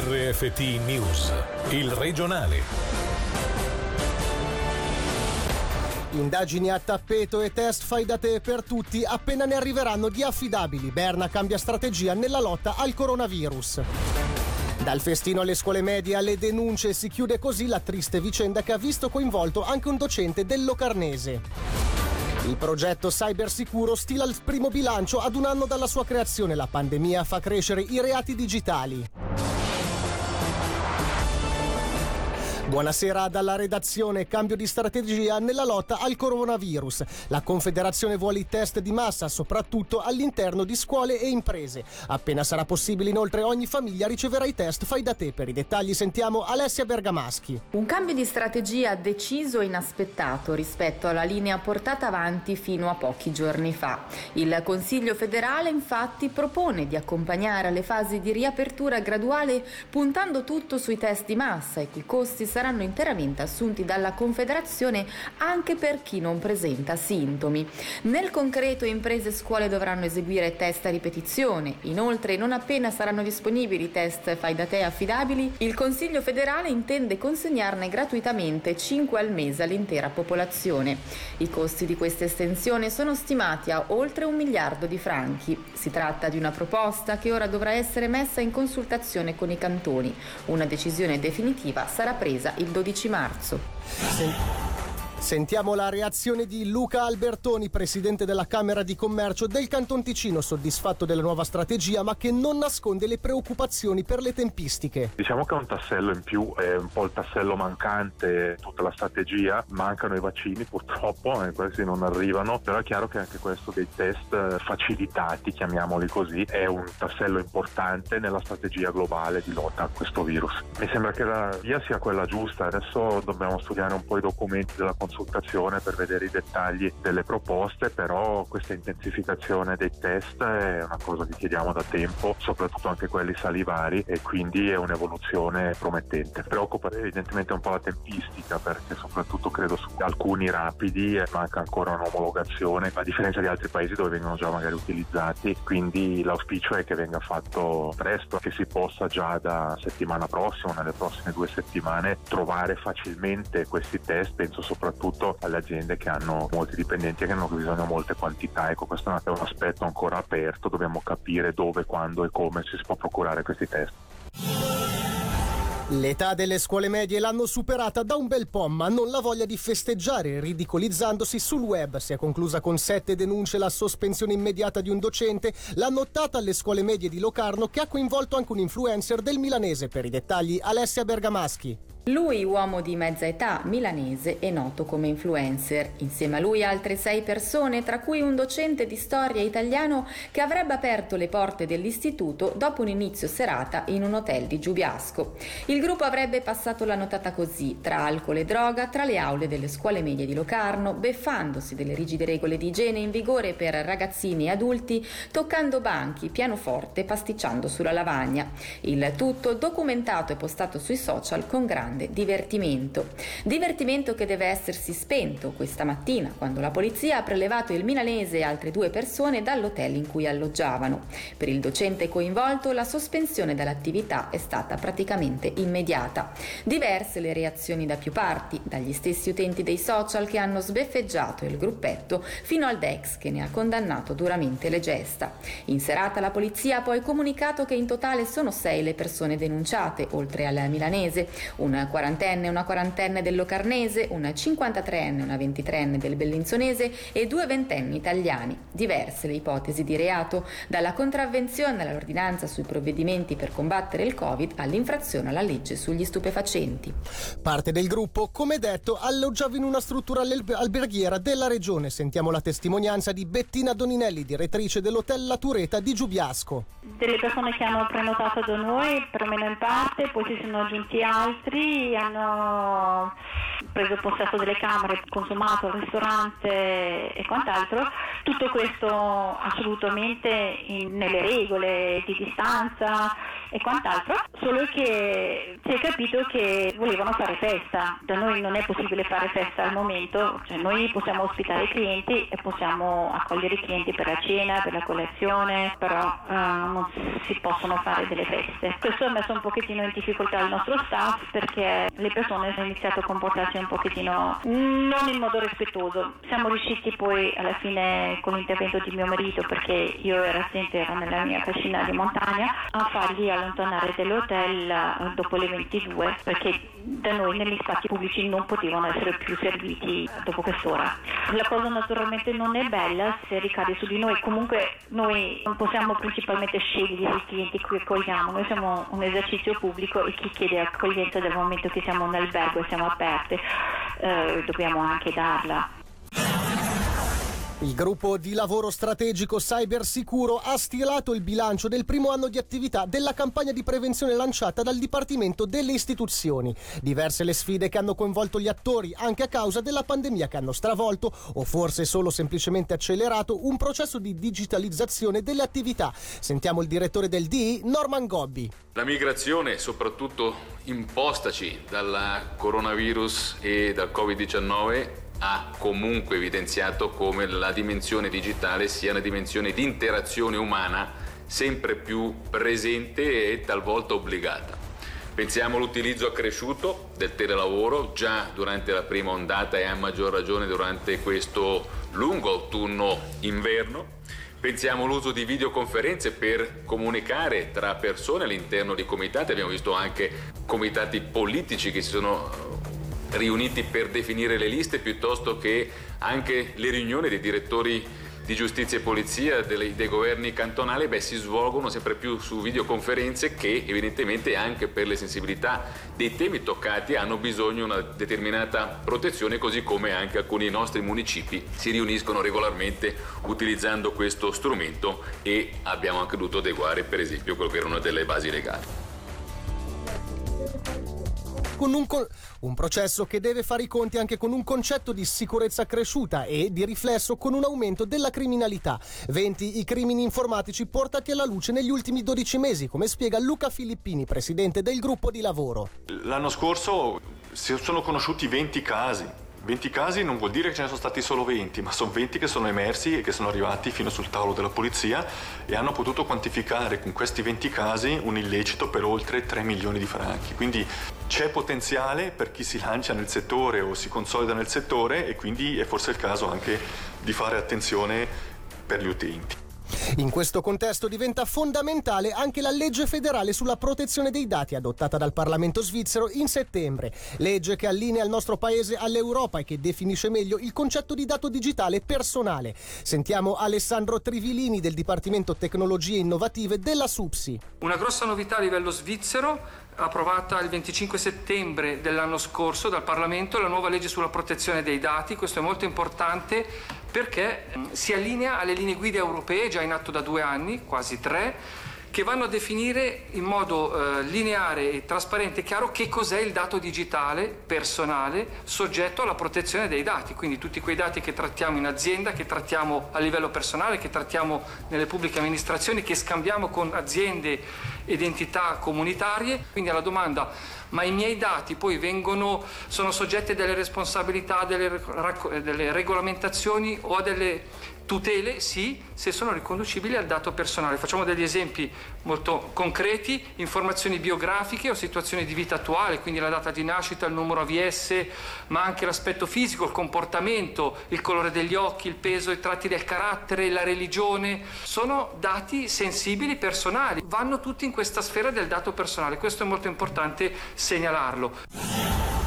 RFT News, il regionale. Indagini a tappeto e test fai da te per tutti appena ne arriveranno di affidabili. Berna cambia strategia nella lotta al coronavirus. Dal festino alle scuole medie alle denunce si chiude così la triste vicenda che ha visto coinvolto anche un docente del Locarnese. Il progetto Cybersicuro stila il primo bilancio ad un anno dalla sua creazione. La pandemia fa crescere i reati digitali. Buonasera dalla redazione. Cambio di strategia nella lotta al coronavirus. La Confederazione vuole i test di massa, soprattutto all'interno di scuole e imprese. Appena sarà possibile, inoltre, ogni famiglia riceverà i test fai da te. Per i dettagli sentiamo Alessia Bergamaschi. Un cambio di strategia deciso e inaspettato rispetto alla linea portata avanti fino a pochi giorni fa. Il Consiglio federale, infatti, propone di accompagnare le fasi di riapertura graduale puntando tutto sui test di massa, i cui costi saranno saranno interamente assunti dalla Confederazione anche per chi non presenta sintomi. Nel concreto imprese e scuole dovranno eseguire test a ripetizione. Inoltre, non appena saranno disponibili test fai da te affidabili, il Consiglio federale intende consegnarne gratuitamente 5 al mese all'intera popolazione. I costi di questa estensione sono stimati a oltre un miliardo di franchi. Si tratta di una proposta che ora dovrà essere messa in consultazione con i cantoni. Una decisione definitiva sarà presa il 12 marzo. Sen- Sentiamo la reazione di Luca Albertoni, presidente della Camera di Commercio del Canton Ticino, soddisfatto della nuova strategia, ma che non nasconde le preoccupazioni per le tempistiche. Diciamo che è un tassello in più, è un po' il tassello mancante, tutta la strategia. Mancano i vaccini purtroppo, e questi non arrivano, però è chiaro che anche questo dei test eh, facilitati, chiamiamoli così, è un tassello importante nella strategia globale di lotta a questo virus. Mi sembra che la via sia quella giusta, adesso dobbiamo studiare un po' i documenti della consultazione consultazione per vedere i dettagli delle proposte, però questa intensificazione dei test è una cosa che chiediamo da tempo, soprattutto anche quelli salivari e quindi è un'evoluzione promettente. Preoccupa evidentemente un po' la tempistica perché soprattutto credo su alcuni rapidi manca ancora un'omologazione a differenza di altri paesi dove vengono già magari utilizzati, quindi l'auspicio è che venga fatto presto, che si possa già da settimana prossima, nelle prossime due settimane, trovare facilmente questi test, penso soprattutto soprattutto alle aziende che hanno molti dipendenti e che hanno bisogno di molte quantità. Ecco, questo è un aspetto ancora aperto, dobbiamo capire dove, quando e come si può procurare questi test. L'età delle scuole medie l'hanno superata da un bel po', ma non la voglia di festeggiare, ridicolizzandosi sul web. Si è conclusa con sette denunce la sospensione immediata di un docente, la nottata alle scuole medie di Locarno che ha coinvolto anche un influencer del milanese. Per i dettagli, Alessia Bergamaschi. Lui, uomo di mezza età, milanese e noto come influencer. Insieme a lui altre sei persone, tra cui un docente di storia italiano che avrebbe aperto le porte dell'istituto dopo un inizio serata in un hotel di Giubiasco. Il gruppo avrebbe passato la notata così, tra alcol e droga, tra le aule delle scuole medie di Locarno, beffandosi delle rigide regole di igiene in vigore per ragazzini e adulti, toccando banchi, pianoforte, pasticciando sulla lavagna. Il tutto documentato e postato sui social con grande grande divertimento. Divertimento che deve essersi spento questa mattina quando la polizia ha prelevato il milanese e altre due persone dall'hotel in cui alloggiavano. Per il docente coinvolto la sospensione dall'attività è stata praticamente immediata. Diverse le reazioni da più parti, dagli stessi utenti dei social che hanno sbeffeggiato il gruppetto fino al Dex che ne ha condannato duramente le gesta. In serata la polizia ha poi comunicato che in totale sono sei le persone denunciate, oltre alla milanese, una quarantenne, una quarantenne del Locarnese, una 53enne, una 23enne del Bellinzonese e due ventenni italiani. Diverse le ipotesi di reato, dalla contravvenzione all'ordinanza sui provvedimenti per combattere il Covid all'infrazione alla legge sugli stupefacenti. Parte del gruppo, come detto, alloggiava in una struttura alberghiera della regione. Sentiamo la testimonianza di Bettina Doninelli, direttrice dell'hotel La Tureta di Giubiasco. Delle persone che hanno prenotato da noi, perlomeno in parte, poi si sono aggiunti altri hanno preso possesso delle camere, consumato al ristorante e quant'altro, tutto questo assolutamente in, nelle regole di distanza e quant'altro, solo che si è capito che volevano fare festa, da noi non è possibile fare festa al momento, cioè noi possiamo ospitare i clienti e possiamo accogliere i clienti per la cena, per la colazione, però uh, non si possono fare delle feste. Questo ha messo un pochettino in difficoltà il nostro staff perché le persone hanno iniziato a comportarsi un pochettino non in modo rispettoso. Siamo riusciti poi alla fine con l'intervento di mio marito, perché io ero assente, nella mia cascina di montagna, a farli allontanare dall'hotel eh, dopo le 22 perché da noi negli spazi pubblici non potevano essere più serviti dopo quest'ora. La cosa naturalmente non è bella se ricade su di noi, comunque noi non possiamo principalmente scegliere i clienti che accogliamo, noi siamo un esercizio pubblico e chi chiede accoglienza dal momento che siamo in albergo e siamo aperte eh, dobbiamo anche darla. Il gruppo di lavoro strategico Cybersicuro ha stilato il bilancio del primo anno di attività della campagna di prevenzione lanciata dal Dipartimento delle Istituzioni. Diverse le sfide che hanno coinvolto gli attori anche a causa della pandemia che hanno stravolto o forse solo semplicemente accelerato un processo di digitalizzazione delle attività. Sentiamo il direttore del DI, Norman Gobbi. La migrazione, soprattutto impostaci dal coronavirus e dal Covid-19, ha comunque evidenziato come la dimensione digitale sia una dimensione di interazione umana sempre più presente e talvolta obbligata. Pensiamo all'utilizzo accresciuto del telelavoro già durante la prima ondata e a maggior ragione durante questo lungo autunno-inverno. Pensiamo all'uso di videoconferenze per comunicare tra persone all'interno di comitati, abbiamo visto anche comitati politici che si sono riuniti per definire le liste piuttosto che anche le riunioni dei direttori di giustizia e polizia dei, dei governi cantonali beh, si svolgono sempre più su videoconferenze che evidentemente anche per le sensibilità dei temi toccati hanno bisogno di una determinata protezione così come anche alcuni nostri municipi si riuniscono regolarmente utilizzando questo strumento e abbiamo anche dovuto adeguare per esempio quello che erano delle basi legali con un, co- un, processo che deve fare i conti anche con un concetto di sicurezza cresciuta e di riflesso con un aumento della criminalità. 20 i crimini informatici portati alla luce negli ultimi 12 mesi, come spiega Luca Filippini, presidente del gruppo di lavoro. L'anno scorso si sono conosciuti 20 casi 20 casi non vuol dire che ce ne sono stati solo 20, ma sono 20 che sono emersi e che sono arrivati fino sul tavolo della polizia e hanno potuto quantificare con questi 20 casi un illecito per oltre 3 milioni di franchi. Quindi c'è potenziale per chi si lancia nel settore o si consolida nel settore e quindi è forse il caso anche di fare attenzione per gli utenti. In questo contesto diventa fondamentale anche la legge federale sulla protezione dei dati adottata dal Parlamento svizzero in settembre, legge che allinea il nostro paese all'Europa e che definisce meglio il concetto di dato digitale personale. Sentiamo Alessandro Trivilini del Dipartimento Tecnologie Innovative della SUPSI. Una grossa novità a livello svizzero approvata il 25 settembre dell'anno scorso dal Parlamento la nuova legge sulla protezione dei dati. Questo è molto importante perché mm, si allinea alle linee guida europee già in atto da due anni, quasi tre, che vanno a definire in modo eh, lineare e trasparente e chiaro che cos'è il dato digitale personale soggetto alla protezione dei dati, quindi tutti quei dati che trattiamo in azienda, che trattiamo a livello personale, che trattiamo nelle pubbliche amministrazioni, che scambiamo con aziende ed entità comunitarie. Quindi alla domanda ma i miei dati poi vengono, sono soggetti a delle responsabilità, delle, delle regolamentazioni o a delle tutele sì se sono riconducibili al dato personale. Facciamo degli esempi molto concreti, informazioni biografiche o situazioni di vita attuale, quindi la data di nascita, il numero AVS, ma anche l'aspetto fisico, il comportamento, il colore degli occhi, il peso, i tratti del carattere, la religione, sono dati sensibili, personali, vanno tutti in questa sfera del dato personale, questo è molto importante segnalarlo.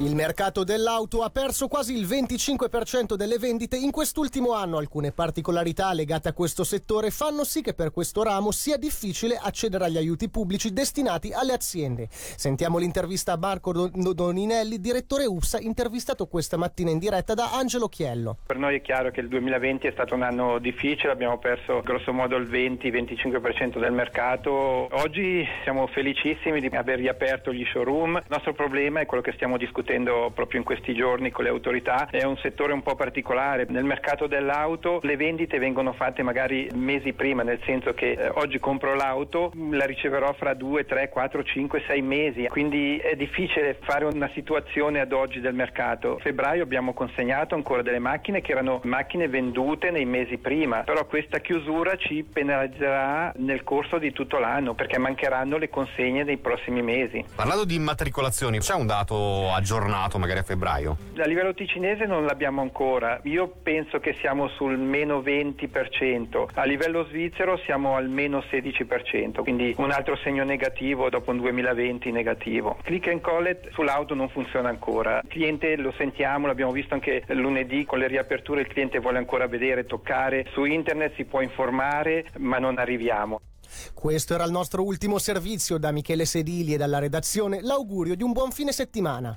Il mercato dell'auto ha perso quasi il 25% delle vendite in quest'ultimo anno. Alcune particolarità legate a questo settore fanno sì che per questo ramo sia difficile accedere agli aiuti pubblici destinati alle aziende. Sentiamo l'intervista a Marco Doninelli, direttore UPSA, intervistato questa mattina in diretta da Angelo Chiello. Per noi è chiaro che il 2020 è stato un anno difficile, abbiamo perso grosso modo il 20-25% del mercato. Oggi siamo felicissimi di aver riaperto gli showroom. Il nostro problema è quello che stiamo discutendo discutendo proprio in questi giorni con le autorità, è un settore un po' particolare. Nel mercato dell'auto le vendite vengono fatte magari mesi prima, nel senso che eh, oggi compro l'auto, la riceverò fra 2, 3, 4, 5, 6 mesi, quindi è difficile fare una situazione ad oggi del mercato. A febbraio abbiamo consegnato ancora delle macchine che erano macchine vendute nei mesi prima, però questa chiusura ci penalizzerà nel corso di tutto l'anno perché mancheranno le consegne nei prossimi mesi. Parlando di immatricolazioni, c'è un dato aggiornato? Aggiornato magari a febbraio? A livello ticinese non l'abbiamo ancora, io penso che siamo sul meno 20%, a livello svizzero siamo al meno 16%, quindi un altro segno negativo dopo un 2020 negativo. Click and collect sull'auto non funziona ancora, il cliente lo sentiamo, l'abbiamo visto anche lunedì con le riaperture, il cliente vuole ancora vedere, toccare, su internet si può informare ma non arriviamo. Questo era il nostro ultimo servizio da Michele Sedili e dalla redazione. L'augurio di un buon fine settimana